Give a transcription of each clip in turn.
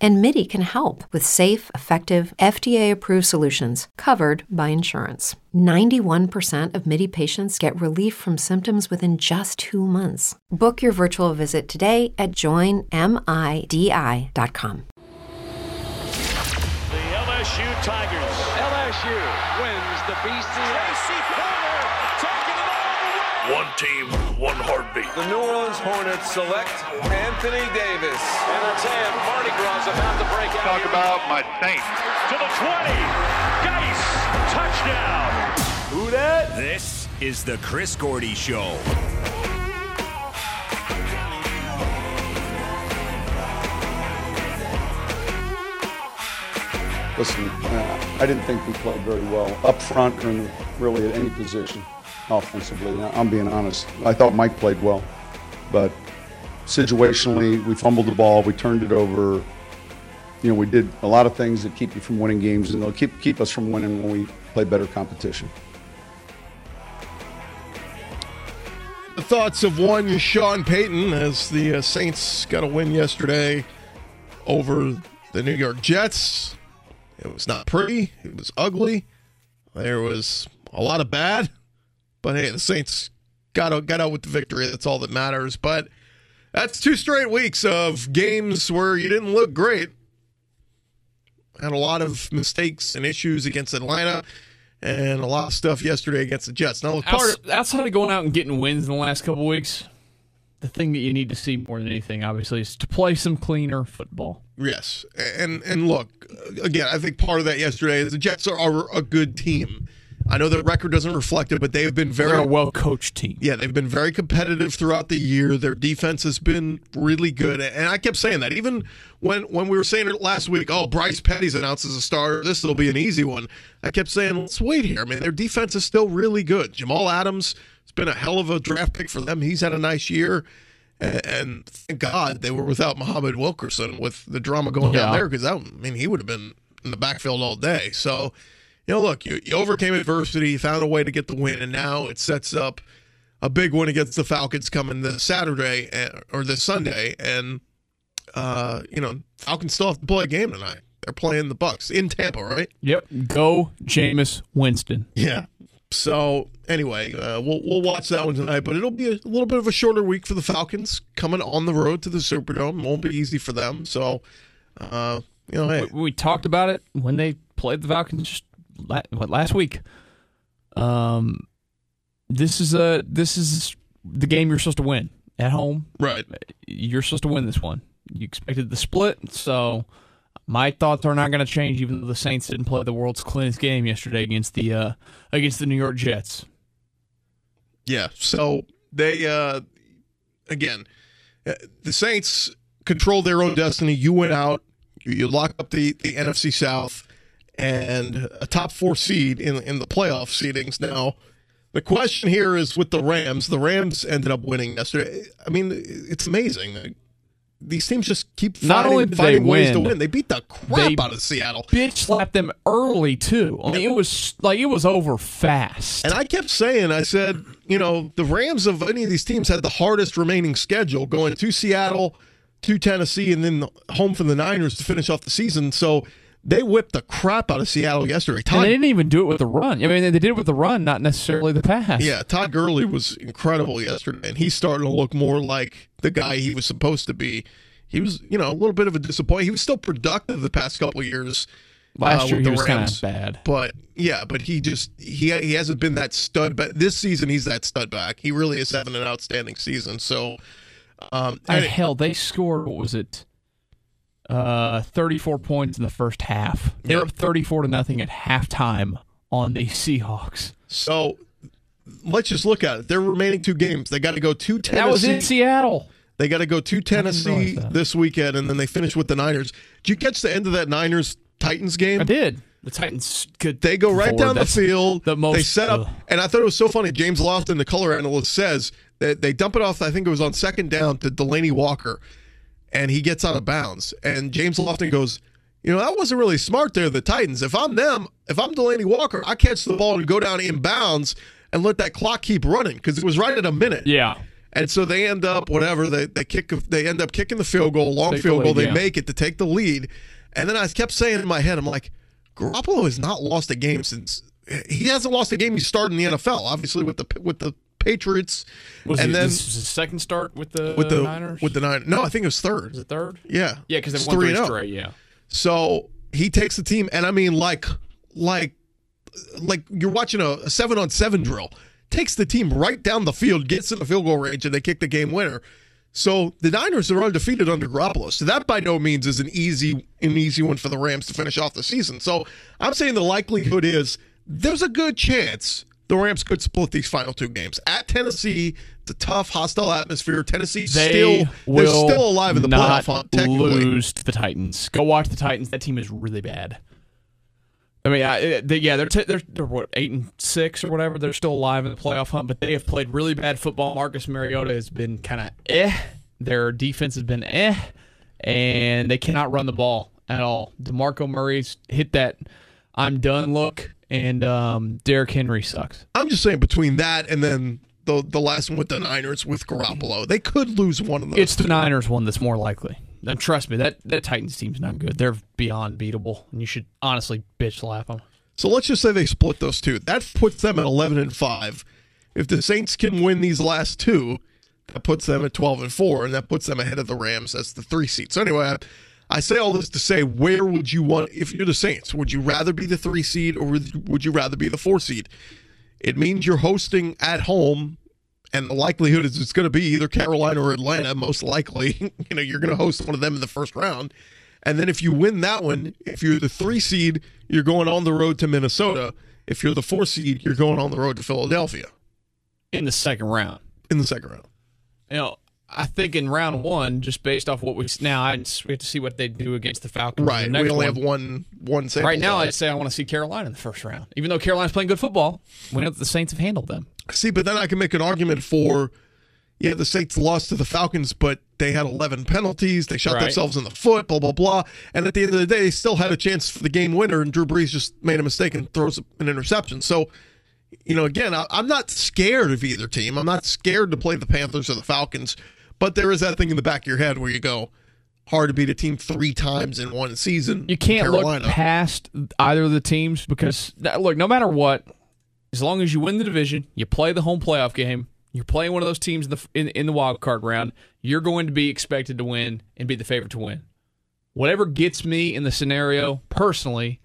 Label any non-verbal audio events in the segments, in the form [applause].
And MIDI can help with safe, effective, FDA approved solutions covered by insurance. 91% of MIDI patients get relief from symptoms within just two months. Book your virtual visit today at joinmidi.com. The LSU Tigers. LSU wins the BCS. One team, one heartbeat. The New Orleans Hornets select Anthony Davis. And I tell you, Mardi Gras about to break out. Talk about my Saints. To the 20. Geis. Touchdown. Who that? This is the Chris Gordy Show. Listen, uh, I didn't think we played very well up front or in really at any position offensively. I'm being honest. I thought Mike played well, but situationally, we fumbled the ball, we turned it over. You know, we did a lot of things that keep you from winning games, and they'll keep keep us from winning when we play better competition. The thoughts of one Sean Payton as the uh, Saints got a win yesterday over the New York Jets. It was not pretty. It was ugly. There was a lot of bad, but hey, the Saints got out, got out with the victory. That's all that matters. But that's two straight weeks of games where you didn't look great. Had a lot of mistakes and issues against Atlanta, and a lot of stuff yesterday against the Jets. Now, part Outs- outside of going out and getting wins in the last couple weeks, the thing that you need to see more than anything, obviously, is to play some cleaner football. Yes, and and look again. I think part of that yesterday is the Jets are, are a good team. I know their record doesn't reflect it, but they have been very They're a well coached team. Yeah, they've been very competitive throughout the year. Their defense has been really good, and I kept saying that even when when we were saying it last week. Oh, Bryce Petty's announced as a starter. This will be an easy one. I kept saying, let's wait here. I mean, their defense is still really good. Jamal Adams has been a hell of a draft pick for them. He's had a nice year. And, and thank God they were without Muhammad Wilkerson with the drama going down there because I mean he would have been in the backfield all day. So you know, look, you, you overcame adversity, found a way to get the win, and now it sets up a big win against the Falcons coming this Saturday eh, or this Sunday, and uh, you know, Falcons still have to play a game tonight. They're playing the Bucks in Tampa, right? Yep. Go Jameis Winston. Yeah. So anyway, uh, we'll we'll watch that one tonight, but it'll be a little bit of a shorter week for the Falcons coming on the road to the Superdome. Won't be easy for them. So, uh, you know, hey, We, we talked about it when they played the Falcons just la- what, last week. Um, this is a this is the game you're supposed to win at home. right? You're supposed to win this one. You expected the split, so my thoughts are not going to change. Even though the Saints didn't play the world's cleanest game yesterday against the uh, against the New York Jets. Yeah. So they uh again, uh, the Saints control their own destiny. You went out, you, you lock up the the NFC South and a top 4 seed in in the playoff seedings now. The question here is with the Rams. The Rams ended up winning yesterday. I mean, it's amazing. These teams just keep Not finding, only did they finding ways to win, win. They beat the crap out of Seattle. Bitch slapped them early too. I mean, it was like it was over fast. And I kept saying, I said, you know, the Rams of any of these teams had the hardest remaining schedule going to Seattle, to Tennessee, and then home for the Niners to finish off the season. So they whipped the crap out of Seattle yesterday. And Todd, they didn't even do it with the run. I mean, they did it with the run, not necessarily the pass. yeah, Todd Gurley was incredible yesterday, and he's starting to look more like the guy he was supposed to be. He was, you know, a little bit of a disappointment. He was still productive the past couple of years. Last uh, year he was kind of bad. But yeah, but he just he he hasn't been that stud. But this season he's that stud back. He really is having an outstanding season. So, um, And and- hell, they scored what was it? Uh, thirty-four points in the first half. They were up thirty-four to nothing at halftime on the Seahawks. so let's just look at it. Their remaining two games, they got to go to Tennessee. That was in Seattle. They got to go to Tennessee this weekend, and then they finish with the Niners. Did you catch the end of that Niners Titans game? I did. The Titans could. They go right forward. down the field. The most. they set up, ugh. and I thought it was so funny. James Lofton, the color analyst, says that they dump it off. I think it was on second down to Delanie Walker, and he gets out of bounds. And James Lofton goes, you know, that wasn't really smart there, the Titans. If I'm them, if I'm Delanie Walker, I catch the ball and go down in bounds and let that clock keep running because it was right at a minute. Yeah. And so they end up whatever they they kick they end up kicking the field goal, long Take the field goal. lead, They yeah. make it to take the lead. And then I kept saying in my head, I'm like, Garoppolo has not lost a game since he hasn't lost a game he started in the NFL. Obviously with the with the Patriots, Was and it, then this was his second start with the with the Niners? with the nine. No, I think it was third. Was it third? Yeah, Yeah, because they won three and oh. straight. Yeah. So he takes the team, and I mean, like, like, like you're watching a, a seven on seven drill. Takes the team right down the field, gets in the field goal range, and they kick the game winner. So the Niners are undefeated under Garoppolo. So that by no means is an easy an easy one for the Rams to finish off the season. So I'm saying the likelihood is there's a good chance the Rams could split these final two games at Tennessee. It's a tough, hostile atmosphere. Tennessee They still will they're still alive in the not playoff hunt. Lose to the Titans. Go watch the Titans. That team is really bad. I mean, I, they, yeah, they're, t- they're they're what eight and six or whatever. They're still alive in the playoff hunt, but they have played really bad football. Marcus Mariota has been kind of eh. Their defense has been eh, and they cannot run the ball at all. Demarco Murray's hit that "I'm done" look, and um, Derrick Henry sucks. I'm just saying between that and then the the last one with the Niners with Garoppolo, they could lose one of those. It's the Niners one that's more likely. And trust me, that, that Titans team's not good. They're beyond beatable, and you should honestly bitch slap them. so let's just say they split those two. That puts them at 11 and five. If the Saints can win these last two, that puts them at 12 and four, and that puts them ahead of the Rams. That's the three seed. So anyway, I, say all this to say, where would you want if you're the Saints? Would you rather be the three seed or would would you rather be the four seed? It means you're hosting at home and the likelihood is it's going to be either Carolina or Atlanta. Most likely, [laughs] you know, you're going to host one of them in the first round, and then if you win that one, if you're the three seed, you're going on the road to Minnesota. If you're the four seed, you're going on the road to Philadelphia In the second round. in the second round. You know, I think in round one, just based off what we now, I we have to see what they do against the Falcons. Right. the We only one. have one one. Right now. I'd say I want to see Carolina in the first round, even though Carolina's playing good football. We know that the Saints have handled them. See, but then I can make an argument for, yeah, the Saints lost to the Falcons, but they had 11 penalties. They shot Right. themselves in the foot, blah, blah, blah. And at the end of the day, they still had a chance for the game winner, and Drew Brees just made a mistake and throws an interception. So, you know, again, I, I'm not scared of either team. I'm not scared to play the Panthers or the Falcons, but there is that thing in the back of your head where you go, hard to beat a team three times in one season. You can't Carolina. look past either of the teams because look, no matter what, as long as you win the division, you play the home playoff game, you're playing one of those teams in the in, in the wild card round, you're going to be expected to win and be the favorite to win. Whatever gets me in the scenario personally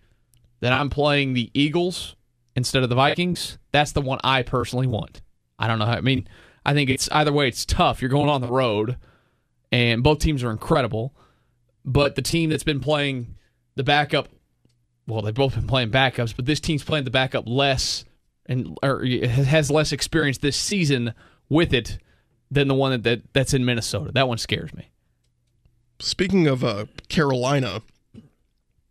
that I'm playing the Eagles instead of the Vikings, that's the one I personally want. I don't know how I mean, I think it's either way it's tough. You're going on the road and both teams are incredible but the team that's been playing the backup, well, they've both been playing backups, but this team's playing the backup less and or has less experience this season with it than the one that, that that's in Minnesota. That one scares me. Speaking of uh, Carolina,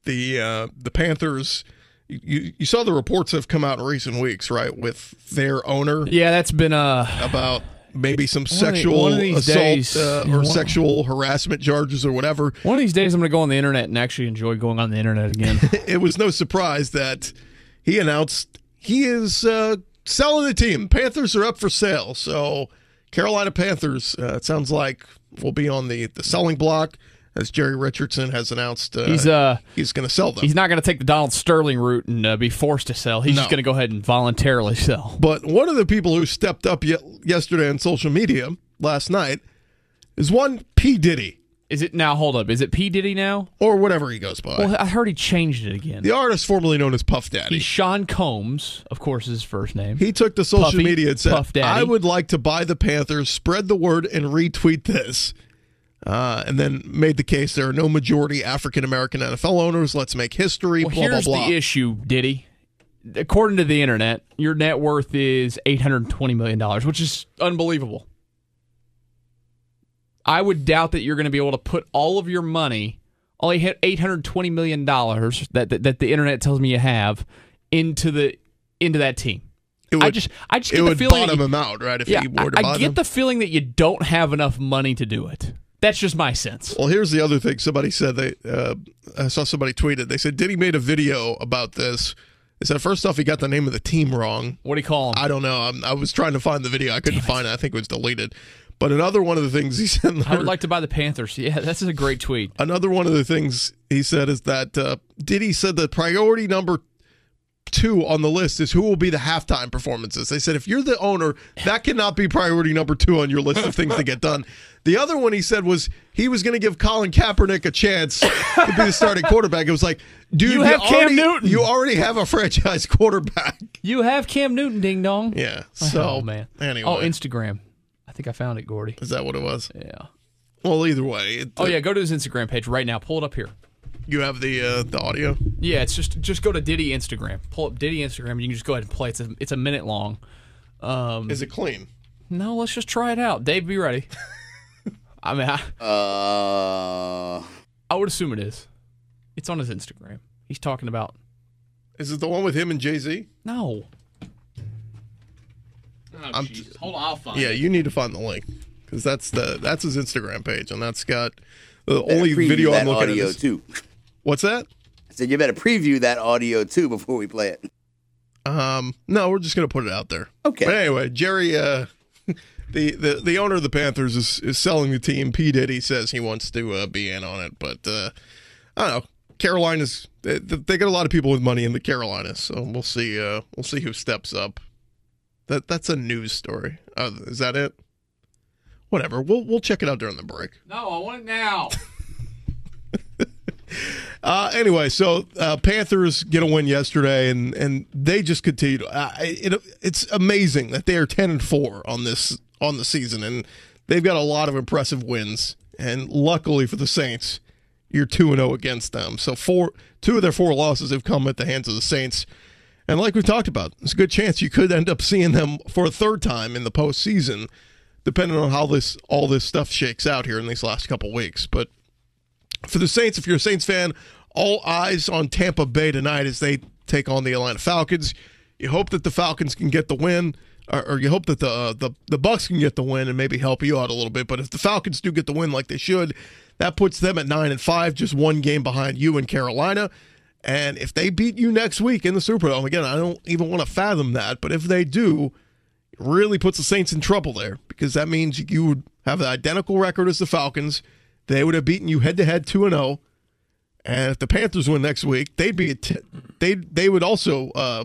the uh, the Panthers. You, you saw the reports that have come out in recent weeks, right? With their owner Yeah, that's been uh about maybe some of the- sexual one of these assault days, uh, or know, sexual harassment charges or whatever. one of these days I'm going to go on the internet and actually enjoy going on the internet again. [laughs] It was no surprise that he announced he is uh, selling the team. Panthers are up for sale. So Carolina Panthers, uh, it sounds like, will be on the, the selling block as Jerry Richardson has announced. Uh, He's uh he's going to sell them. he's not going to take the Donald Sterling route and uh, be forced to sell. He's No. just going to go ahead and voluntarily sell. But one of the people who stepped up ye- yesterday on social media last night is one P Diddy Is it now? Hold up. Is it P Diddy now? or whatever he goes by. Well, I heard he changed it again. the artist formerly known as Puff Daddy. He's Sean Combs, of course, is his first name. He took to social Puffy, media and said. I would like to buy the Panthers, spread the word, and retweet this. Uh, and then made the case there are no majority African American NFL owners. Let's make history. well, blah, here's blah, blah. the issue, Diddy. According to the internet, your net worth is eight hundred twenty million dollars, which is unbelievable. I would doubt that you're going to be able to put all of your money, only hit eight hundred twenty million dollars that, that that the internet tells me you have, into the into that team. It would, I just I just get the feeling bottom you- him out, right? If Yeah, I, to I get the feeling that you don't have enough money to do it. That's just my sense. Well, here's the other thing. Somebody said they. Uh, I saw somebody tweeted. They said Diddy made a video about this. They said first off he got the name of the team wrong. What do you call him? I don't know. I'm, I was trying to find the video. I couldn't find it. I think it was deleted. But another one of the things he said. I would like to buy the Panthers. Yeah, that's a great tweet. Another one of the things he said is that uh, Diddy said the priority number two on the list is who will be the halftime performances. They said if you're the owner, that cannot be priority number two on your list of things to get done. The other one he said was he was going to give Colin Kaepernick a chance to be the starting quarterback. It was like, dude, You have Cam already, Newton. You already have a franchise quarterback. You have Cam Newton, ding dong. Yeah. So oh man. Anyway, Oh, Instagram. I think I found it, Gordy. is that what it was? Yeah. Well, either way. It, Oh yeah, go to his Instagram page right now. Pull it up here. You have the uh, the audio. Yeah, it's just just go to Diddy Instagram. Pull up Diddy Instagram. and You can just go ahead and play. It's a, it's a minute long. Um, Is it clean? no, let's just try it out. Dave, be ready. [laughs] I mean, I, Uh, I would assume it is. It's on his Instagram. He's talking about Is it the one with him and Jay Z? no. I'm Jesus. Hold on, I'll find Yeah, it. you need to find the link because that's the that's his Instagram page, and that's got the better only video that I'm looking audio at. Is, too. What's that? I said you better preview that audio too before we play it. Um, no, we're just gonna put it out there. Okay. But anyway, Jerry, uh, [laughs] the, the the owner of the Panthers is is selling the team. P Diddy says he wants to uh, be in on it, but uh, I don't know. Carolina's they, they got a lot of people with money in the Carolinas, so we'll see. Uh, we'll see who steps up. That that's a news story. Uh, is that it? Whatever. We'll we'll check it out during the break. No, I want it now. [laughs] Uh, anyway, so uh, Panthers get a win yesterday, and and they just continue. Uh, it, it's amazing that they are ten and four on this on the season, and they've got a lot of impressive wins. And luckily for the Saints, you're two and zero against them. So four two of their four losses have come at the hands of the Saints. And like we talked about, it's a good chance you could end up seeing them for a third time in the postseason, depending on how this all this stuff shakes out here in these last couple weeks. But for the Saints, if you're a Saints fan, all eyes on Tampa Bay tonight as they take on the Atlanta Falcons. You hope that the Falcons can get the win, or, or you hope that the uh, the the Bucks can get the win and maybe help you out a little bit. But if the Falcons do get the win like they should, that puts them at nine and five, just one game behind you in Carolina. And if they beat you next week in the Superdome, again, I don't even want to fathom that, but if they do, it really puts the Saints in trouble there because that means you would have an identical record as the Falcons. They would have beaten you head to head two and zero. And if the Panthers win next week, they'd be t- they they would also uh,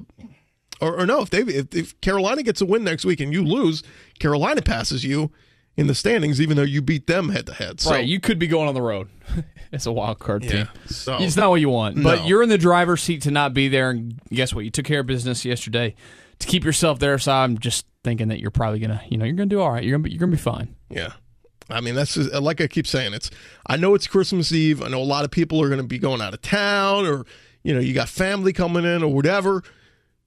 or, or no if they if, if Carolina gets a win next week and you lose, Carolina passes you in the standings even though you beat them head to head. So right, you could be going on the road. [laughs] it's a wild card team. so It's not what you want, but No. you're in the driver's seat to not be there. And guess what? You took care of business yesterday to keep yourself there. So I'm just thinking that you're probably gonna, you know, you're gonna do all right. You're gonna be, you're gonna be fine. Yeah. I mean, that's just, like I keep saying. It's I know it's Christmas Eve. I know a lot of people are going to be going out of town, or you know, you got family coming in, or whatever.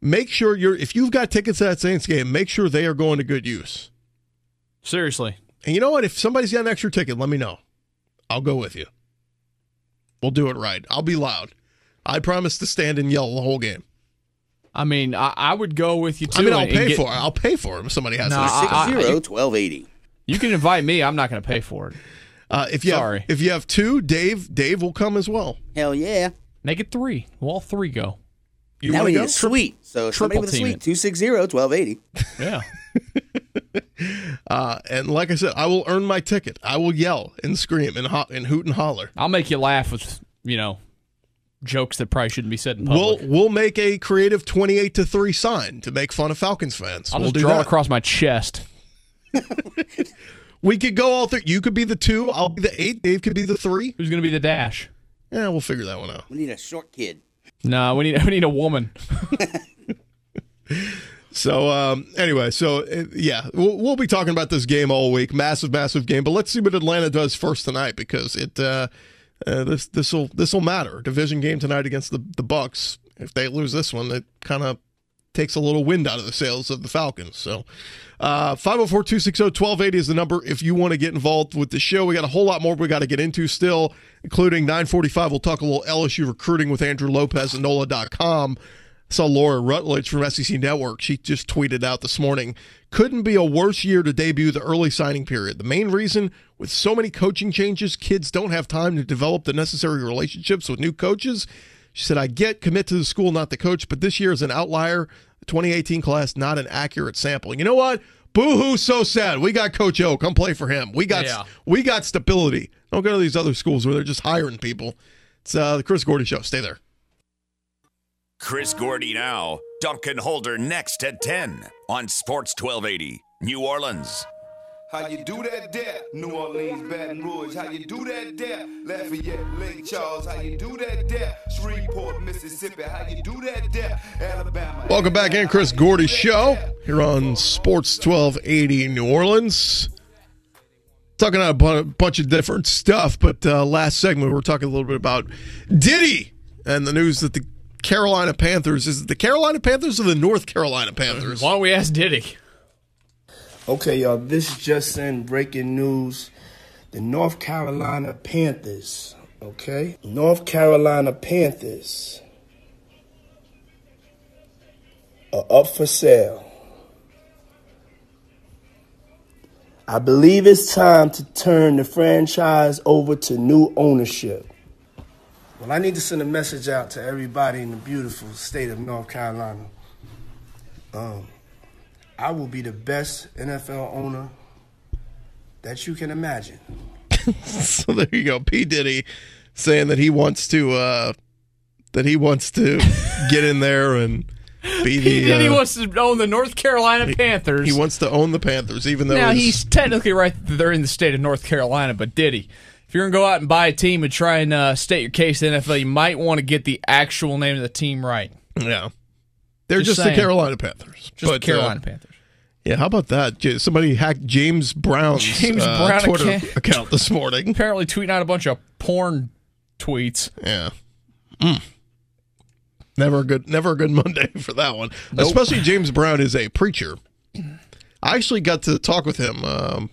Make sure you're if you've got tickets to that Saints game, make sure they are going to good use. Seriously, And you know what? If somebody's got an extra ticket, let me know. I'll go with you. We'll do it right. I'll be loud. I promise to stand and yell the whole game. I mean, I, I would go with you too. I mean, I'll pay get- for it. I'll pay for it if somebody has No, it. I- Six I- zero you- twelve eighty. You can invite me. I'm not gonna pay for it. Uh, if you Sorry. have, if you have two, Dave, Dave will come as well. Hell yeah. Make it three. We'll all three go. You now want we to need go? a suite. So somebody triple with a team suite. it. Two six zero twelve eighty. [laughs] Yeah. [laughs] Uh, and like I said, I will earn my ticket. I will yell and scream and, ho- and hoot and holler. I'll make you laugh with you know jokes that probably shouldn't be said in public. We'll public. we'll make a creative twenty-eight to three sign to make fun of Falcons fans. I'll we'll just do draw that. it across my chest. [laughs] We could go all three. You could be the two. I'll be the eight. Dave could be the three. Who's gonna be the dash? Yeah, we'll figure that one out. We need a short kid. No, we need [laughs] we need a woman. [laughs] So um, anyway, so uh, yeah, we'll, we'll be talking about this game all week. Massive, massive game. But let's see what Atlanta does first tonight because it uh, uh, this this will this will matter. Division game tonight against the the Bucks. If they lose this one, it kind of takes a little wind out of the sails of the Falcons. So. Uh, 504-260-1280 is the number if you want to get involved with the show. We got a whole lot more we got to get into still, including 945. We'll talk a little LSU recruiting with Andrew Lopez and NOLA.com. saw Laura Rutledge from SEC Network. She just tweeted out this morning couldn't be a worse year to debut the early signing period. The main reason, with so many coaching changes, kids don't have time to develop the necessary relationships with new coaches. She said, I get commit to the school, not the coach, but this year is an outlier. The 2018 class, not an accurate sample. You know what? Boo hoo, so sad. We got Coach O. Come play for him. We got Yeah. we got stability. Don't go to these other schools where they're just hiring people. It's uh, the Chris Gordy Show. Stay there. Chris Gordy now. Duncan Holder next at 10 on Sports 1280. New Orleans. How you do that there? New Orleans, Baton Rouge. How you do that there? Lafayette, Lake Charles. How you do that there? Shreveport, Mississippi. How you do that there? Alabama. Welcome back in, Chris Gordy Show here on Sports 1280 New Orleans. Talking about a bunch of different stuff, but uh, last segment we were talking a little bit about Diddy and the news that the Carolina Panthers is it the Carolina Panthers or the North Carolina Panthers? Why don't we ask Diddy? Okay, y'all, this is just in breaking news. The North Carolina Panthers, okay? North Carolina Panthers are up for sale. I believe it's time to turn the franchise over to new ownership. Well, I need to send a message out to everybody in the beautiful state of North Carolina. Um, I will be the best NFL owner that you can imagine. [laughs] so there you go. P Diddy saying that he wants to uh, that he wants to [laughs] get in there and be the. He did. He uh, wants to own the North Carolina Panthers. He wants to own the Panthers, even though now his- he's technically right. They're in the state of North Carolina, but Diddy. If you're gonna go out and buy a team and try and uh, state your case in the NFL, you might want to get the actual name of the team right. Yeah, they're just, the. Carolina Panthers. Just But, the Carolina uh, Panthers. Yeah, how about that? Somebody hacked James Brown's [laughs] James uh, Brown Twitter account. [laughs] account this morning. Apparently, tweeting out a bunch of porn tweets. Yeah. Mm. Never a good never a good [laughs] Monday for that one. Nope. Especially James Brown is a preacher. I actually got to talk with him. Um,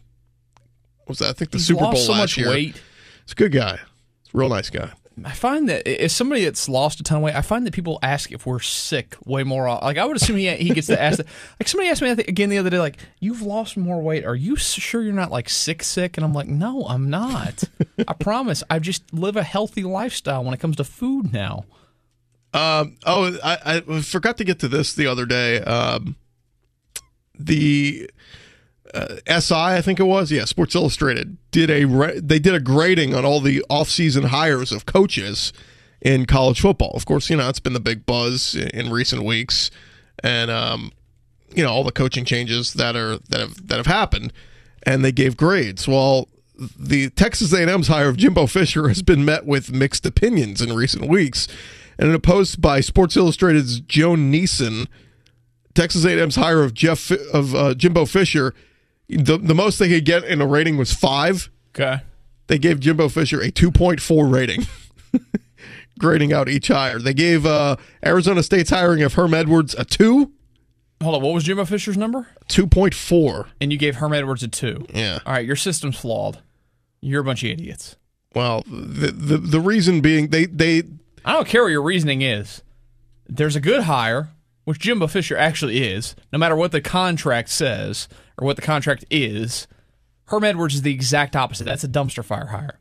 what was that? I think the He's Super Bowl so last much year. weight. He's a good guy. He's a real nice guy. I find that if somebody that's lost a ton of weight, I find that people ask if we're sick way more. Like I would assume he he gets to ask that. [laughs] Like somebody asked me again the other day, like you've lost more weight. Are you sure you're not like sick sick? And I'm like, no, I'm not. I [laughs] promise. I just live a healthy lifestyle when it comes to food now. Um, oh, I, I forgot to get to this the other day. Um, the uh, SI, I think it was, yeah, Sports Illustrated did a re- they did a grading on all the offseason hires of coaches in college football. Of course, you know it's been the big buzz in, recent weeks, and um, you know all the coaching changes that are that have that have happened, and they gave grades. Well, the Texas A&M's hire of Jimbo Fisher has been met with mixed opinions in recent weeks. And in a post by Sports Illustrated's Joan Niesen, Texas A&M's hire of Jeff of uh, Jimbo Fisher, the the most they could get in a rating was five. Okay. They gave Jimbo Fisher a two point four rating, [laughs] grading out each hire. They gave uh, Arizona State's hiring of Herm Edwards a two. Hold on, what was Jimbo Fisher's number? Two point four. And you gave Herm Edwards a two. Yeah. All right, your system's flawed. You're a bunch of idiots. Well, the the, the reason being they they I don't care what your reasoning is. There's a good hire, which Jimbo Fisher actually is, no matter what the contract says or what the contract is. Herm Edwards is the exact opposite. That's a dumpster fire hire.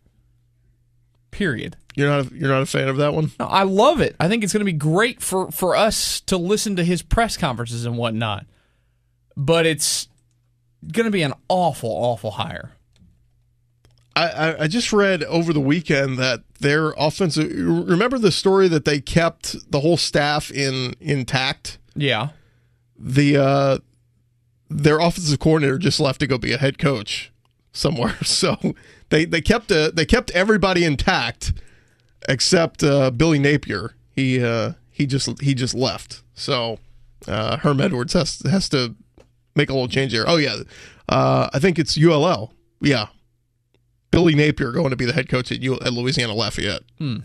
Period. you're not a, you're not a fan of that one. No, I love it. I think it's going to be great for, for us to listen to his press conferences and whatnot. But it's going to be an awful, awful hire. I, I, just read over the weekend that their offensive. Remember the story that they kept the whole staff in intact. Yeah. The uh, their offensive coordinator just left to go be a head coach somewhere. [laughs] So they they kept uh, they kept everybody intact except uh, Billy Napier. He uh, he just he just left. So uh, Herm Edwards has has to make a little change there. Oh yeah, uh, I think it's ULL. Yeah, Billy Napier going to be the head coach at, U- at Louisiana Lafayette. Hmm.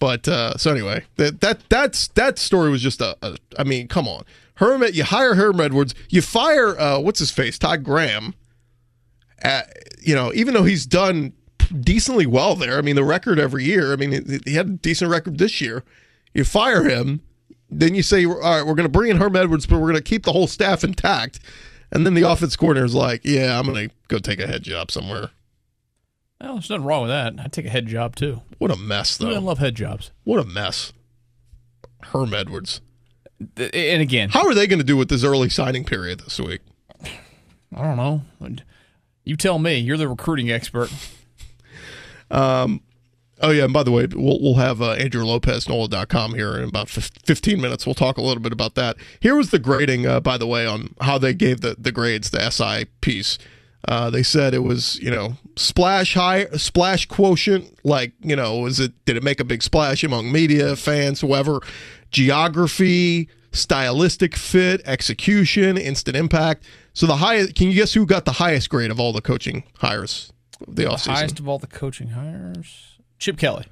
But uh, so anyway, that that that's that story was just a, a I mean, come on, Herm. You hire Herm Edwards, you fire uh, what's his face, Todd Graham. Uh, you know, even though he's done decently well there, I mean, the record every year. I mean, he- had a decent record this year. You fire him, then you say, all right, we're going to bring in Herm Edwards, but we're going to keep the whole staff intact. And then the offense coordinator is like, yeah, I'm going to go take a head job somewhere. Well, there's nothing wrong with that. I'd take a head job too. What a mess, though. I love head jobs. What a mess. Herm Edwards. And again, how are they going to do with this early signing period this week? I don't know. You tell me. You're the recruiting expert. Um, oh yeah, and by the way, we'll we'll have uh, Andrew Lopez NOLA.com here in about 15 minutes. We'll talk a little bit about that. Here was the grading, uh, by the way, on how they gave the the grades, the SI piece. Uh, they said it was, you know, splash high, splash quotient. Like, you know, was it? Did it make a big splash among media, fans, whoever? Geography, stylistic fit, execution, instant impact. So the highest. Can you guess who got the highest grade of all the coaching hires? Of the, the offseason? highest of all the coaching hires, Chip Kelly.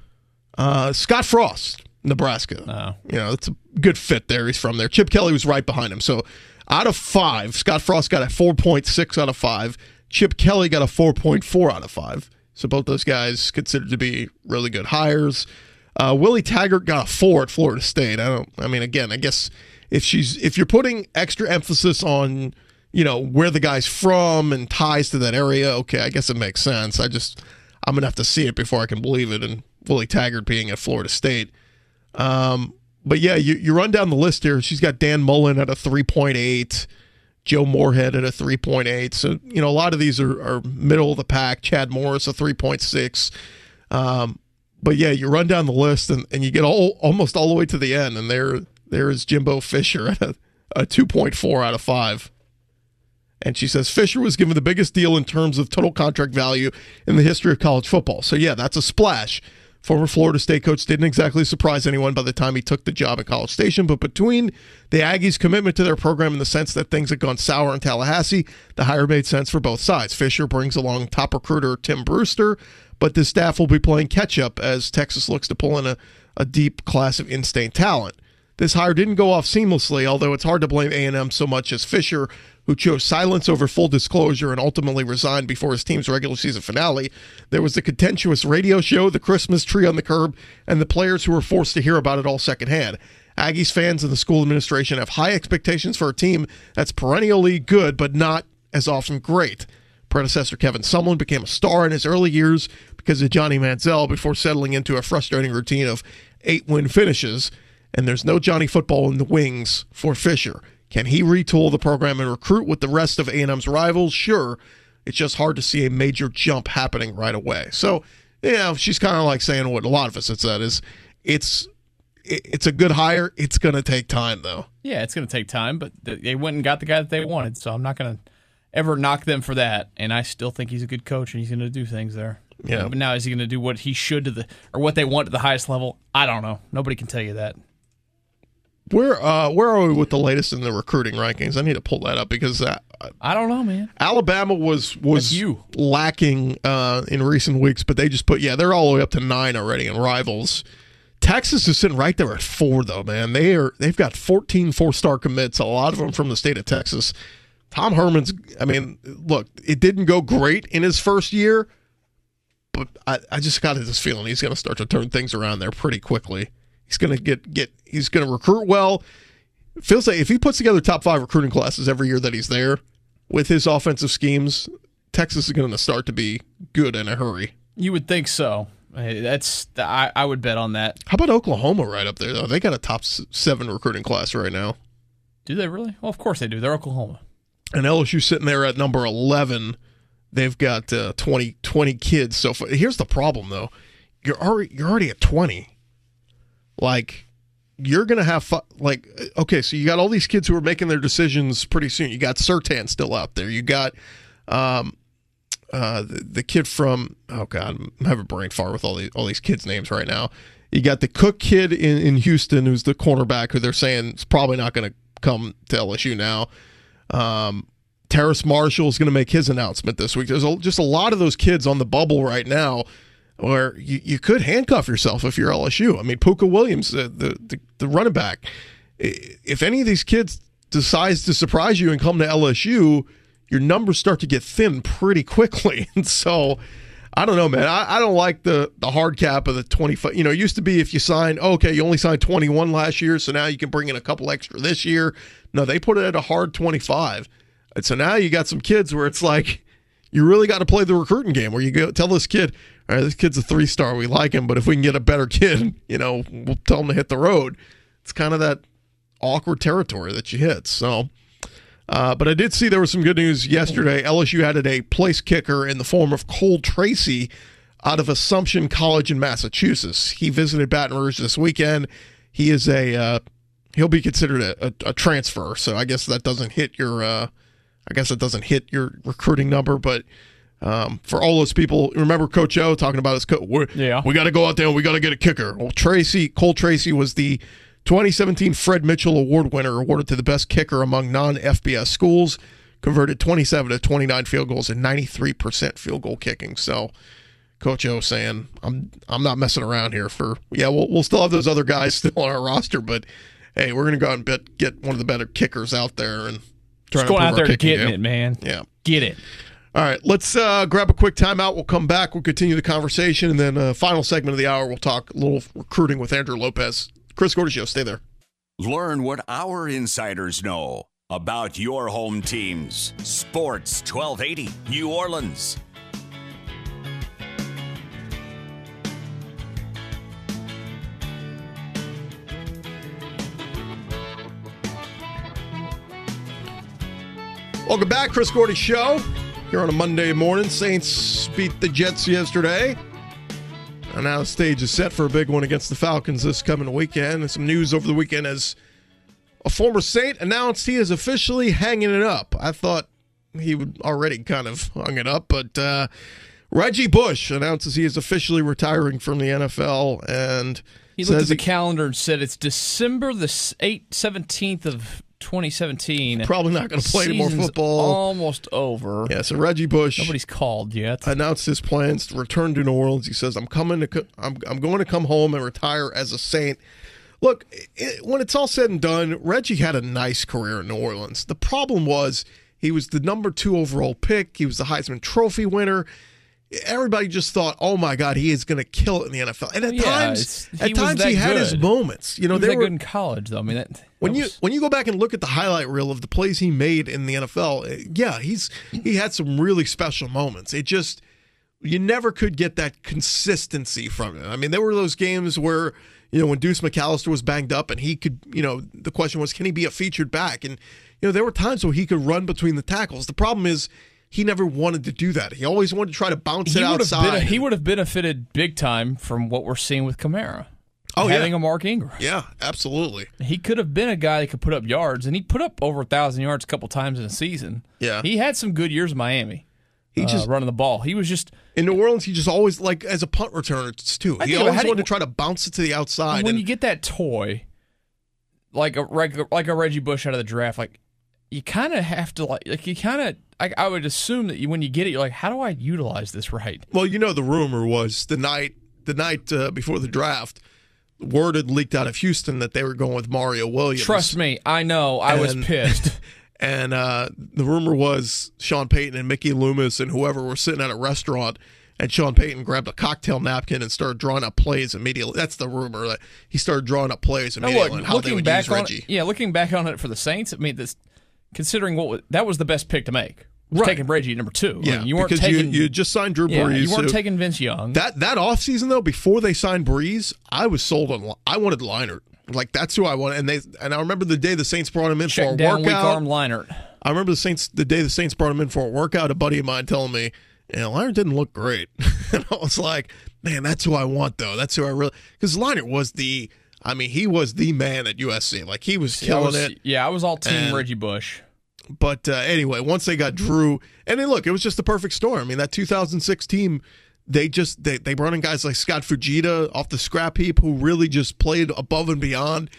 Uh, Scott Frost, Nebraska. Oh. You know, it's a good fit there. He's from there. Chip Kelly was right behind him. So out of five, Scott Frost got a 4.6 out of five. Chip Kelly got a 4.4 out of 5. So both those guys considered to be really good hires. Uh, Willie Taggart got a 4 at Florida State. I don't I mean again, I guess if she's if you're putting extra emphasis on, you know, where the guy's from and ties to that area, okay, I guess it makes sense. I just I'm to have to see it before I can believe it and Willie Taggart being at Florida State. Um, but yeah, you, you run down the list here. She's got Dan Mullen at a 3.8. Joe Moorhead at a 3.8. So, you know, a lot of these are, are middle of the pack. Chad Morris, a 3.6. Um, but yeah, you run down the list and, and you get all, almost all the way to the end, and there there is Jimbo Fisher at a, a 2.4 out of 5. And she says Fisher was given the biggest deal in terms of total contract value in the history of college football. So, yeah, that's a splash. Former Florida State coach didn't exactly surprise anyone by the time he took the job at College Station, but between the Aggies' commitment to their program in the sense that things had gone sour in Tallahassee, the hire made sense for both sides. Fisher brings along top recruiter Tim Brewster, but the staff will be playing catch up as Texas looks to pull in a, a deep class of in-state talent. This hire didn't go off seamlessly, although it's hard to blame A&M so much as Fisher, who chose silence over full disclosure and ultimately resigned before his team's regular season finale. There was the contentious radio show, the Christmas tree on the curb, and the players who were forced to hear about it all secondhand. Aggies fans and the school administration have high expectations for a team that's perennially good but not as often great. Predecessor Kevin Sumlin became a star in his early years because of Johnny Manziel before settling into a frustrating routine of eight win finishes and there's no Johnny football in the wings for Fisher. Can he retool the program and recruit with the rest of A&M's rivals? Sure. It's just hard to see a major jump happening right away. So, you know, she's kind of like saying what a lot of us said is it's it's a good hire. It's going to take time, though. Yeah, it's going to take time, but they went and got the guy that they wanted. So I'm not going to ever knock them for that. And I still think he's a good coach and he's going to do things there. Yeah. But now is he going to do what he should to the or what they want to the highest level? I don't know. Nobody can tell you that. Where uh where are we with the latest in the recruiting rankings? I need to pull that up because uh, I don't know, man. Alabama was was you. lacking uh, in recent weeks, but they just put yeah they're all the way up to nine already in rivals. Texas is sitting right there at four though, man. They are they've got 14 four star commits, a lot of them from the state of Texas. Tom Herman's I mean, look, it didn't go great in his first year, but I, I just got this feeling he's going to start to turn things around there pretty quickly. He's going to get get he's going to recruit well. Feels like if he puts together top five recruiting classes every year that he's there with his offensive schemes, Texas is going to start to be good in a hurry. You would think so. That's I, I would bet on that. How about Oklahoma right up there though? They got a top seven recruiting class right now. Do they really? Well, of course they do. They're Oklahoma. And LSU sitting there at number eleven. They've got uh, 20, 20 kids. So far. here's the problem though. You're already you're already at twenty like you're gonna have fu- like okay so you got all these kids who are making their decisions pretty soon you got Surtain still out there you got um uh the, the kid from oh god i'm having a brain fart with all these all these kids names right now you got the cook kid in, in houston who's the cornerback who they're saying is probably not going to come to lsu now um terrace marshall is going to make his announcement this week there's a, just a lot of those kids on the bubble right now where you, you could handcuff yourself if you're LSU. I mean, Pooka Williams, the, the, the, the running back, if any of these kids decides to surprise you and come to LSU, your numbers start to get thin pretty quickly. [laughs] And so I don't know, man. I, I don't like the the hard cap of the 25. You know, it used to be if you sign, oh, okay, you only signed 21 last year, so now you can bring in a couple extra this year. No, they put it at a hard 25. And so now you got some kids where it's like you really got to play the recruiting game where you go tell this kid, all right, this kid's a three star, we like him, but if we can get a better [laughs] kid, you know, we'll tell him to hit the road. It's kind of that awkward territory that you hit. So, uh, but I did see there was some good news yesterday. LSU added a place kicker in the form of Cole Tracy out of Assumption College in Massachusetts. He visited Baton Rouge this weekend. He is a uh, he'll be considered a, a, a, transfer, so I guess that doesn't hit your uh, I guess it doesn't hit your recruiting number, but. Um, for all those people, remember Coach O talking about his coach. Yeah, we got to go out there and we got to get a kicker. Well, Tracy Cole Tracy was the 2017 Fred Mitchell Award winner, awarded to the best kicker among non FBS schools, converted 27 to 29 field goals and 93% field goal kicking. So, Coach O saying, "I'm I'm not messing around here." For yeah, we'll we'll still have those other guys [laughs] still on our roster, but hey, we're gonna go out and bet, get one of the better kickers out there and try Just to out there getting game. it, man. Yeah, get it. All right, let's uh, grab a quick timeout. We'll come back. We'll continue the conversation, and then uh, final segment of the hour, we'll talk a little recruiting with Andrew Lopez. Chris Gordy Show. Stay there. Learn what our insiders know about your home teams. Sports 1280, New Orleans. Welcome back, Chris Gordy Show. Here on a Monday morning. Saints beat the Jets yesterday. And now the stage is set for a big one against the Falcons this coming weekend. And some news over the weekend as a former Saint announced he is officially hanging it up. I thought he would already kind of hung it up, but uh, Reggie Bush announces he is officially retiring from the NFL and he looked at the calendar and said it's December the 8th, 17th of 2017. Probably not going to play any more football. Almost over. Yeah, so Reggie Bush. Nobody's called yet. Announced his plans to return to New Orleans. He says, "I'm coming to. I'm, I'm going to come home and retire as a Saint." Look, it, when it's all said and done, Reggie had a nice career in New Orleans. The problem was he was the number two overall pick. He was the Heisman Trophy winner everybody just thought, "Oh my God, he is going to kill it in the NFL." And at yeah, times, at times he had his moments. You know, he they were good in college, though. I mean, that, when that you when you go back and look at the highlight reel of the plays he made in the NFL, eh, yeah, he's he had some really special moments. It just you never could get that consistency from him. I mean, there were those games where you know when Deuce McAllister was banged up and he could, you know, the question was, can he be a featured back? And you know, there were times where he could run between the tackles. The problem is he never wanted to do that. He always wanted to try to bounce he it outside. Been, he would have benefited big time from what we're seeing with Kamara. Oh, having yeah. a Mark Ingram. Yeah, absolutely. He could have been a guy that could put up yards, and he put up over a thousand yards a couple times in a season. Yeah, he had some good years in Miami. He uh, just running the ball. He was just in New Orleans. He just always like as a punt returner too. He always wanted to try to bounce it to the outside. When and, you get that toy, like a like a Reggie Bush out of the draft, like you kind of have to like like you kind of I, I, would assume that you, when you get it you're like how do I utilize this right? Well, you know the rumor was the night the night uh, before the draft word had leaked out of Houston that they were going with Mario Williams. Trust me, I know. I and, was pissed. [laughs] and uh, the rumor was Sean Payton and Mickey Loomis and whoever were sitting at a restaurant and Sean Payton grabbed a cocktail napkin and started drawing up plays immediately. That's the rumor that he started drawing up plays immediately look, and how they would use Reggie. It, yeah, looking back on it for the Saints, I mean, this considering what that was the best pick to make. Right. Taking Reggie number two. Yeah, I mean, you weren't because taking. You, you just signed Drew yeah, Brees. You weren't taking Vince Young. That that offseason, though, before they signed Brees, I was sold on. I wanted Leinart. Like that's who I wanted, and they and I remember the day the Saints brought him in Check for a down workout. Weak arm Leinart. I remember the Saints the day the Saints brought him in for a workout. A buddy of mine telling me, "Yeah, Leinart didn't look great," [laughs] and I was like, "Man, that's who I want, though. That's who I really." Because Leinart was the. I mean, he was the man at USC. Like he was killing was, it. Yeah, I was all team and, Reggie Bush. But uh, anyway, once they got Drew, and then look, it was just the perfect storm. I mean, that 2006 team, they just they they brought in guys like Scott Fujita off the scrap heap who really just played above and beyond.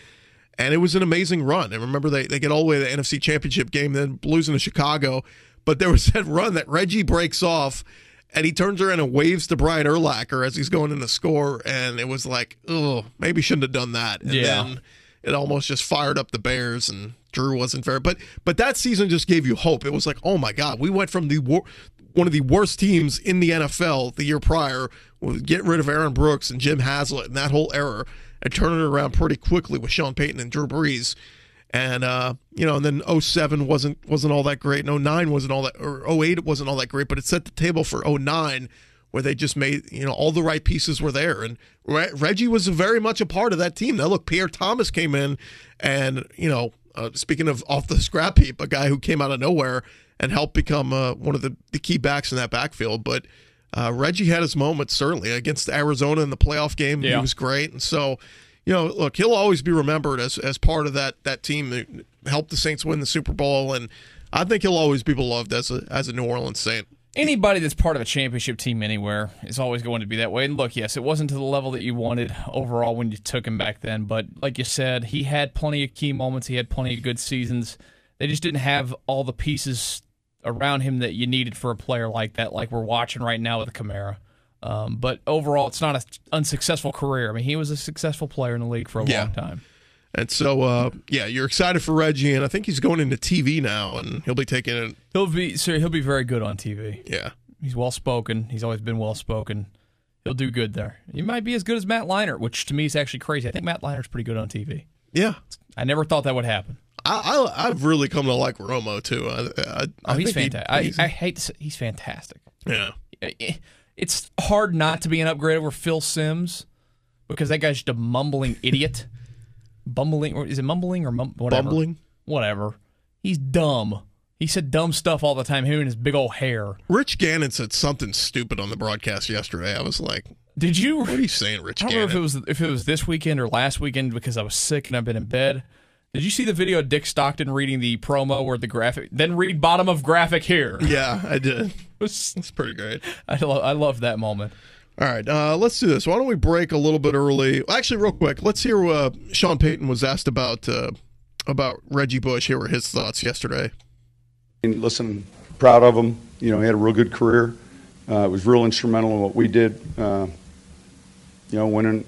And it was an amazing run. And remember, they, they get all the way to the NFC Championship game, then losing to Chicago. But there was [laughs] that run that Reggie breaks off, and he turns around and waves to Brian Urlacher as he's going in the score. And it was like, oh, maybe shouldn't have done that. And yeah. then it almost just fired up the Bears, and Drew wasn't fair. But but that season just gave you hope. It was like, oh my God, we went from the war, one of the worst teams in the NFL the year prior, with get rid of Aaron Brooks and Jim Haslett and that whole era, and turn it around pretty quickly with Sean Payton and Drew Brees. And uh, you know, and then 07 wasn't wasn't all that great. And 09 wasn't all that or 08 wasn't all that great, but it set the table for 09 where they just made, you know, all the right pieces were there. And Re- Reggie was very much a part of that team. Now look, Pierre Thomas came in and, you know, uh, speaking of off the scrap heap, a guy who came out of nowhere and helped become uh, one of the, the key backs in that backfield. But uh, Reggie had his moments certainly against Arizona in the playoff game. Yeah. He was great, and so you know, look, he'll always be remembered as as part of that that team that helped the Saints win the Super Bowl, and I think he'll always be beloved as a as a New Orleans Saint. Anybody that's part of a championship team anywhere is always going to be that way. And look, yes, it wasn't to the level that you wanted overall when you took him back then, but like you said, he had plenty of key moments. He had plenty of good seasons. They just didn't have all the pieces around him that you needed for a player like that, like we're watching right now with Kamara. Um, but overall, it's not an unsuccessful career. I mean, he was a successful player in the league for a Yeah. long time. And so, uh, yeah, you're excited for Reggie, and I think he's going into TV now, and he'll be taking it. He'll be sir, he'll be very good on TV. Yeah, he's well spoken. He's always been well spoken. He'll do good there. He might be as good as Matt Leinart, which to me is actually crazy. I think Matt Leinart's pretty good on TV. Yeah, I never thought that would happen. I, I I've really come to like Romo too. I, I, Oh, I he's think he- fantastic. I, I hate to say he's fantastic. yeah, It's hard not to be an upgrade over Phil Simms because that guy's just a mumbling idiot. Bumbling, or is it mumbling or mum, whatever? Bumbling? Whatever. He's dumb. He said dumb stuff all the time. Him and his big old hair. Rich Gannon said something stupid on the broadcast yesterday. I was like, Did you? What are you saying, Rich I don't Gannon? know if it was if it was this weekend or last weekend because I was sick and I've been in bed. Did you see the video of Dick Stockton reading the promo or the graphic? Then read bottom of graphic here. Yeah, I did. It's pretty great. I love I love that moment. All right, uh, let's do this. Why don't we break a little bit early? Actually, real quick, let's hear uh, Sean Payton was asked about uh, about Reggie Bush. Here were his thoughts yesterday. And listen, proud of him. You know, he had a real good career. Uh, it was real instrumental in what we did. Uh, you know, winning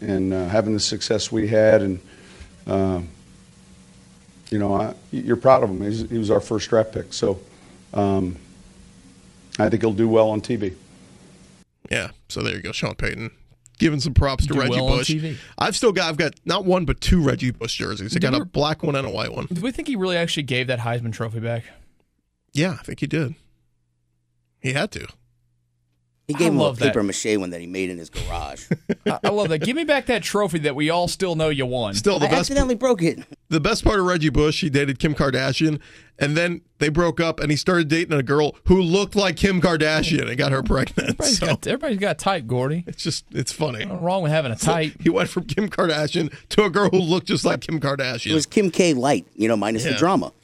and uh, having the success we had, and uh, you know, I, you're proud of him. He's, he was our first draft pick, so um, I think he'll do well on TV. Yeah, so there you go, Sean Payton. Giving some props to Do Reggie well on Bush. TV. I've still got I've got not one but two Reggie Bush jerseys. I Did got a black one and a white one. Do we think he really actually gave that Heisman Trophy back? Yeah, I think he did. He had to. He gave I him a love that. paper mache one that he made in his garage. [laughs] I, I love that. Give me back that trophy that we all still know you won. Still the I best. accidentally broke it. The best part of Reggie Bush, he dated Kim Kardashian, and then they broke up, and he started dating a girl who looked like Kim Kardashian and got her pregnant. Everybody's So got, everybody's got type, Gordy. it's just it's funny. Nothing wrong with having a type. He went from Kim Kardashian to a girl who looked just like Kim Kardashian. It was Kim K light, you know, minus Yeah. the drama. [laughs]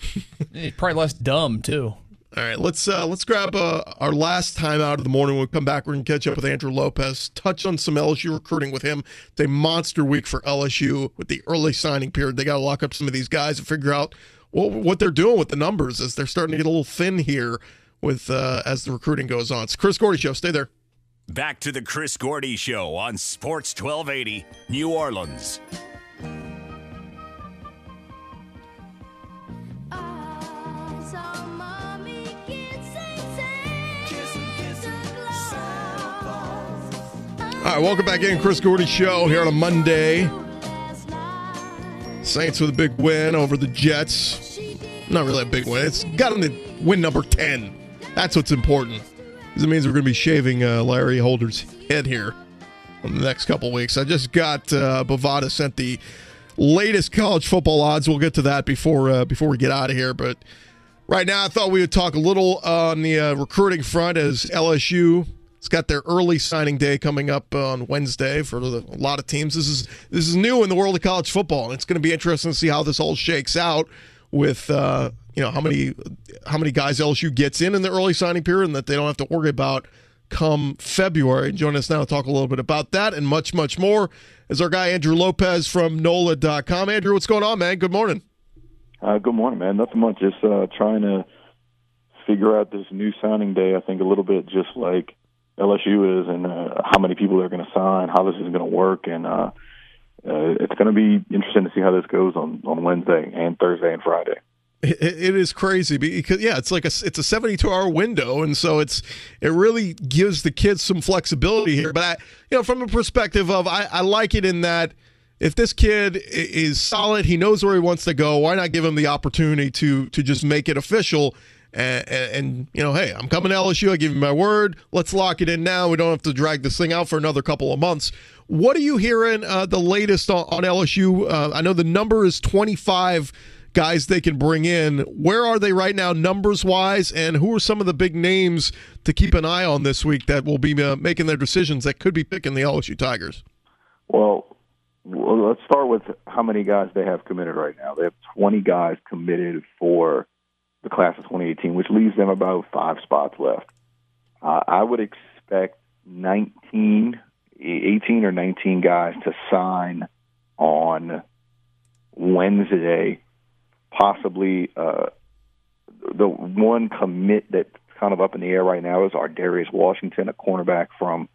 Eh, Probably less dumb too. All right, let's uh, let's grab uh, our last time out of the morning. When we come back, we're gonna catch up with Andrew Lopez, touch on some LSU recruiting with him. It's a monster week for LSU with the early signing period. They got to lock up some of these guys and figure out what what they're doing with the numbers as they're starting to get a little thin here with uh, as the recruiting goes on. It's Chris Gordy Show. Stay there. Back to the Chris Gordy Show on Sports 1280, New Orleans. All right, welcome back in, Chris Gordy Show here on a Monday. Saints with a big win over the Jets. Not really a big win. It's got them to win number 10. That's what's important. Because it means we're going to be shaving uh, Larry Holder's head here in the next couple weeks. I just got uh, Bovada sent the latest college football odds. We'll get to that before uh, before we get out of here. But right now, I thought we would talk a little on the uh, recruiting front as LSU it's got their early signing day coming up on Wednesday for the, a lot of teams. This is this is new in the world of college football, and it's going to be interesting to see how this all shakes out with uh, you know how many how many guys LSU gets in in the early signing period, and that they don't have to worry about come February. Join us now to talk a little bit about that and much much more is our guy Andrew Lopez from NOLA.com. Andrew, what's going on, man? Good morning. Uh, good morning, man. Nothing much. Just uh, trying to figure out this new signing day. I think a little bit just like LSU is, and uh, how many people they're going to sign, how this is going to work, and uh, uh, it's going to be interesting to see how this goes on on Wednesday and Thursday and Friday. It, it is crazy because yeah, it's like a it's a 72 hour window, and so it's it really gives the kids some flexibility here. But I, you know, from a perspective of I, I like it in that if this kid is solid, he knows where he wants to go. Why not give him the opportunity to to just make it official? And, and, you know, hey, I'm coming to LSU. I give you my word. Let's lock it in now. We don't have to drag this thing out for another couple of months. What are you hearing uh, the latest on, on LSU? Uh, I know the number is 25 guys they can bring in. Where are they right now, numbers wise? And who are some of the big names to keep an eye on this week that will be uh, making their decisions that could be picking the LSU Tigers? Well, let's start with how many guys they have committed right now. They have 20 guys committed for the class of 2018, which leaves them about five spots left. Uh, I would expect 19, 18 or 19 guys to sign on Wednesday. Possibly uh, the one commit that's kind of up in the air right now is our Darius Washington, a cornerback from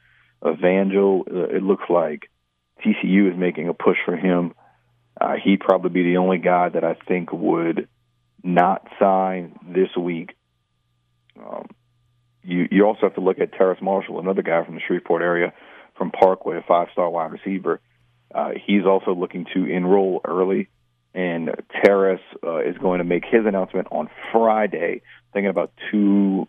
Evangel. Uh, it looks like TCU is making a push for him. Uh, he'd probably be the only guy that I think would not sign this week. Um, you you also have to look at Terrace Marshall, another guy from the Shreveport area, from Parkway, a five-star wide receiver. Uh, he's also looking to enroll early, and Terrace uh, is going to make his announcement on Friday. Thinking about two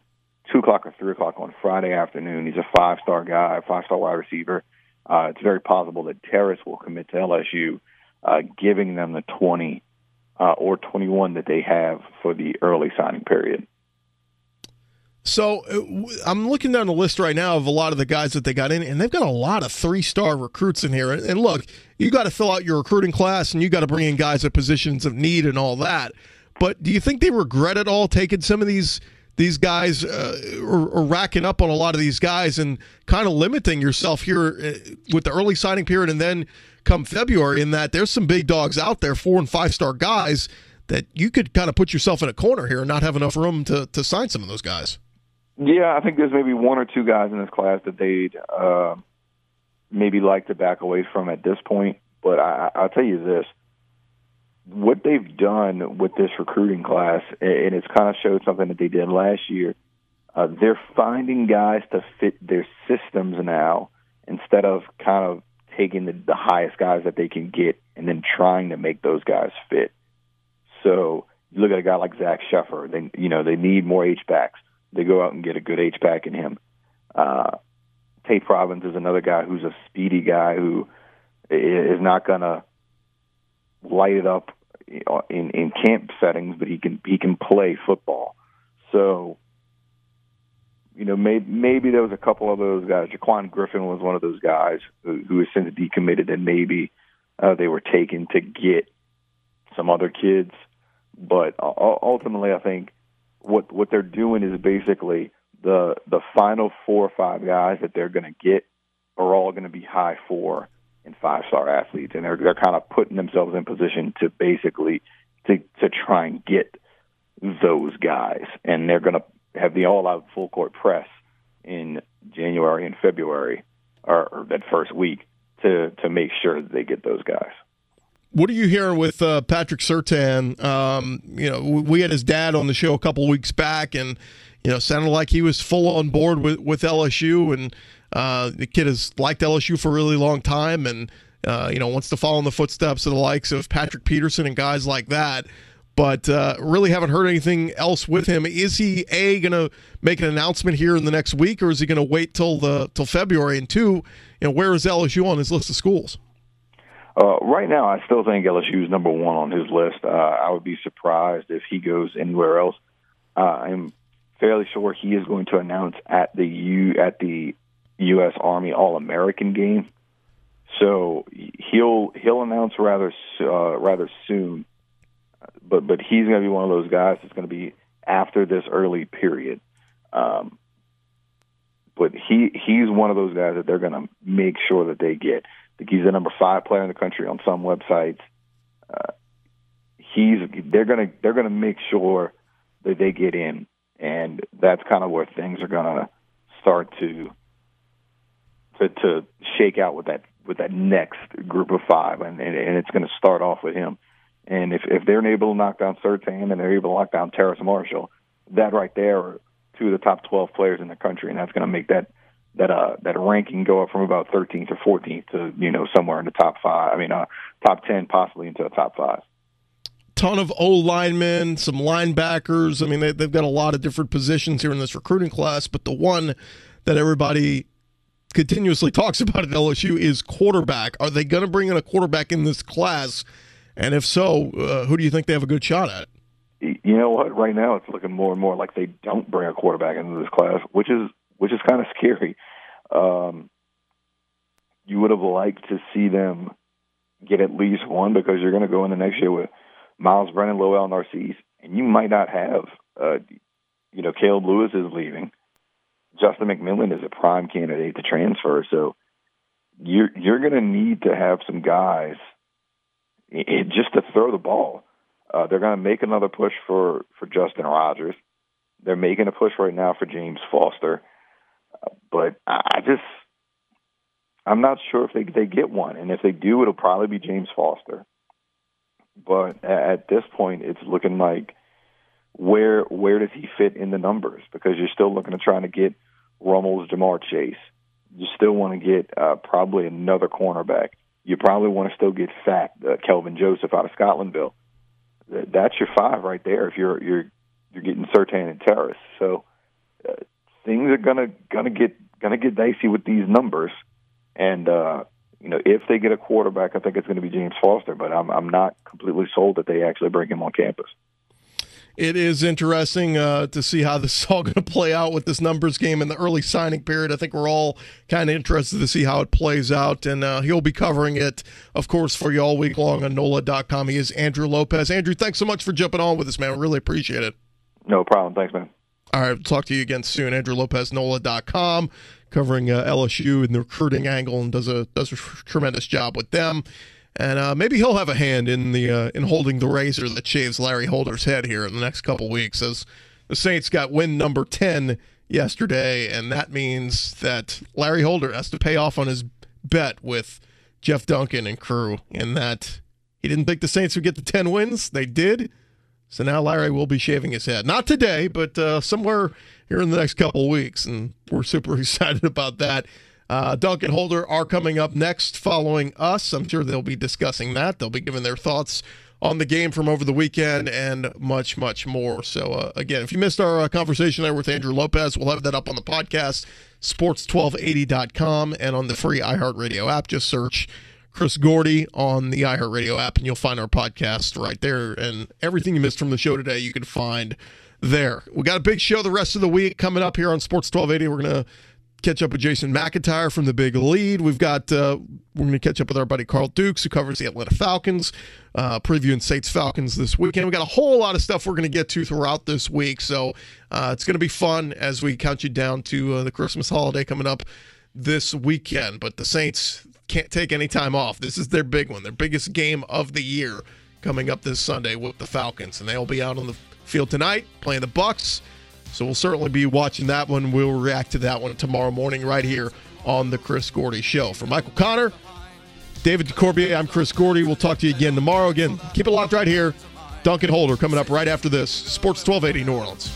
two o'clock or three o'clock on Friday afternoon. He's a five-star guy, five-star wide receiver. Uh, it's very possible that Terrace will commit to LSU, uh, giving them the 20 uh, or 21 that they have for the early signing period. So uh, I'm looking down the list right now of a lot of the guys that they got in, and they've got a lot of three star recruits in here. And look, you got to fill out your recruiting class, and you got to bring in guys at positions of need and all that. But do you think they regret at all taking some of these these guys uh, or, racking up on a lot of these guys and kind of limiting yourself here uh, with the early signing period and then come February in that there's some big dogs out there, four and five star guys that you could kind of put yourself in a corner here and not have enough room to, to sign some of those guys. Yeah, I think there's maybe one or two guys in this class that they'd uh, maybe like to back away from at this point. But I, I'll tell you this what they've done with this recruiting class, and it's kind of showed something that they did last year. Uh, they're finding guys to fit their systems now instead of kind of taking the, the highest guys that they can get and then trying to make those guys fit. So you look at a guy like Zach Sheffer. They you know they need more H backs. They go out and get a good H back in him. Uh, Tate Probbins is another guy who's a speedy guy who is not to light it up in in camp settings, but he can he can play football. So you know, maybe, maybe there was a couple of those guys. Jaquan Griffin was one of those guys who, who has since decommitted, and maybe uh, they were taken to get some other kids. But uh, ultimately, I think what what they're doing is basically the the final four or five guys that they're going to get are all going to be high four and five star athletes, and they're they're kind of putting themselves in position to basically to to try and get those guys, and they're going to have the all out full court press in January and February, or, or that first week, to to make sure that they get those guys. What are you hearing with uh, Patrick Surtain? Um, you know, we had his dad on the show a couple weeks back, and you know, sounded like he was full on board with with LSU, and uh, the kid has liked LSU for a really long time, and uh, you know, wants to follow in the footsteps of the likes of Patrick Peterson and guys like that but uh, really haven't heard anything else with him. Is he a going to make an announcement here in the next week, or is he going to wait till the till February? And two, you know, where is LSU on his list of schools? Uh, right now, I still think LSU is number one on his list. Uh, I would be surprised if he goes anywhere else. Uh, I'm fairly sure he is going to announce at the U at the U.S. Army All American game. So he'll he'll announce rather uh, rather soon but but he's going to be one of those guys that's going to be after this early period. Um, but he he's one of those guys that they're going to make sure that they get. I think he's the number five player in the country on some websites. Uh, he's they're going to they're going to make sure that they get in, and that's kind of where things are going to start to to to shake out with that with that next group of five, and and, and it's going to start off with him And if if they're able to knock down Surtain and they're able to knock down Terrace Marshall, that right there are two of the top 12 players in the country, and that's going to make that that uh that ranking go up from about 13th or 14th to you know somewhere in the top five. I mean, uh, top 10, possibly into the top five. Ton of O linemen, some linebackers. I mean, they, they've got a lot of different positions here in this recruiting class, but the one that everybody continuously talks [laughs] about at LSU is quarterback. Are they going to bring in a quarterback in this class? And if so, uh, who do you think they have a good shot at? You know what? Right now, it's looking more and more like they don't bring a quarterback into this class, which is which is kind of scary. Um, you would have liked to see them get at least one because you're going to go in the next year with Myles Brennan, Lowell Narcisse, and you might not have, uh, you know, Caleb Lewis is leaving. Justin McMillan is a prime candidate to transfer, so you're you're going to need to have some guys it, just to throw the ball. Uh, they're going to make another push for for Justin Rogers. They're making a push right now for James Foster, uh, but I just I'm not sure if they they get one, and if they do, it'll probably be James Foster. But at this point, it's looking like where where does he fit in the numbers? Because you're still looking at trying to get Rummels, Ja'Marr Chase. You still want to get uh, probably another cornerback. You probably want to still get fat uh, Kelvin Joseph out of Scotlandville. That's your five right there. If you're you're you're getting Surtain and Terrace, so uh, things are gonna gonna get gonna get dicey with these numbers. And uh, you know, if they get a quarterback, I think it's going to be James Foster. But I'm I'm not completely sold that they actually bring him on campus. It is interesting uh, to see how this [laughs] is all going to play out with this numbers game in the early signing period. I think we're all kind of interested to see how it plays out, and uh, he'll be covering it, of course, for you all week long on NOLA.com. He is Andrew Lopez. Andrew, thanks so much for jumping on with us, man. Really appreciate it. No problem. Thanks, man. All right, we'll talk to you again soon. Andrew Lopez, NOLA.com, covering uh, LSU and the recruiting angle, and does a does a tremendous job with them. And uh, maybe he'll have a hand in the uh, in holding the razor that shaves Larry Holder's head here in the next couple weeks, as the Saints got win number ten yesterday, and that means that Larry Holder has to pay off on his bet with Jeff Duncan and crew, in that he didn't think the Saints would get the ten wins. They did. So now Larry will be shaving his head. Not today, but uh, somewhere here in the next couple weeks. And we're super [laughs] excited about that. Uh, Duncan Holder are coming up next following us. I'm sure they'll be discussing that. They'll be giving their thoughts on the game from over the weekend and much, much more. So, uh, again, if you missed our uh, conversation there with Andrew Lopez, we'll have that up on the podcast, sports1280.com, and on the free iHeartRadio app. Just search Chris Gordy on the iHeartRadio app, and you'll find our podcast right there. And everything you missed from the show today, you can find there. We got a big show the rest of the week coming up here on Sports 1280. We're going to catch up with Jason McIntyre from the Big Lead. We've got uh, we're going to catch up with our buddy Carl Dukes, who covers the Atlanta Falcons, uh, previewing Saints Falcons this weekend. We got a whole lot of stuff we're going to get to throughout this week, so uh, it's going to be fun as we count you down to uh, the Christmas holiday coming up this weekend. But the Saints can't take any time off. This is their big one, their biggest game of the year coming up this Sunday with the Falcons, and they'll be out on the field tonight playing the Bucks. So we'll certainly be watching that one. We'll react to that one tomorrow morning right here on the Chris Gordy Show. For Michael Connor, David DeCorbier, I'm Chris Gordy. We'll talk to you again tomorrow. Again, keep it locked right here. Duncan Holder coming up right after this. Sports 1280 New Orleans.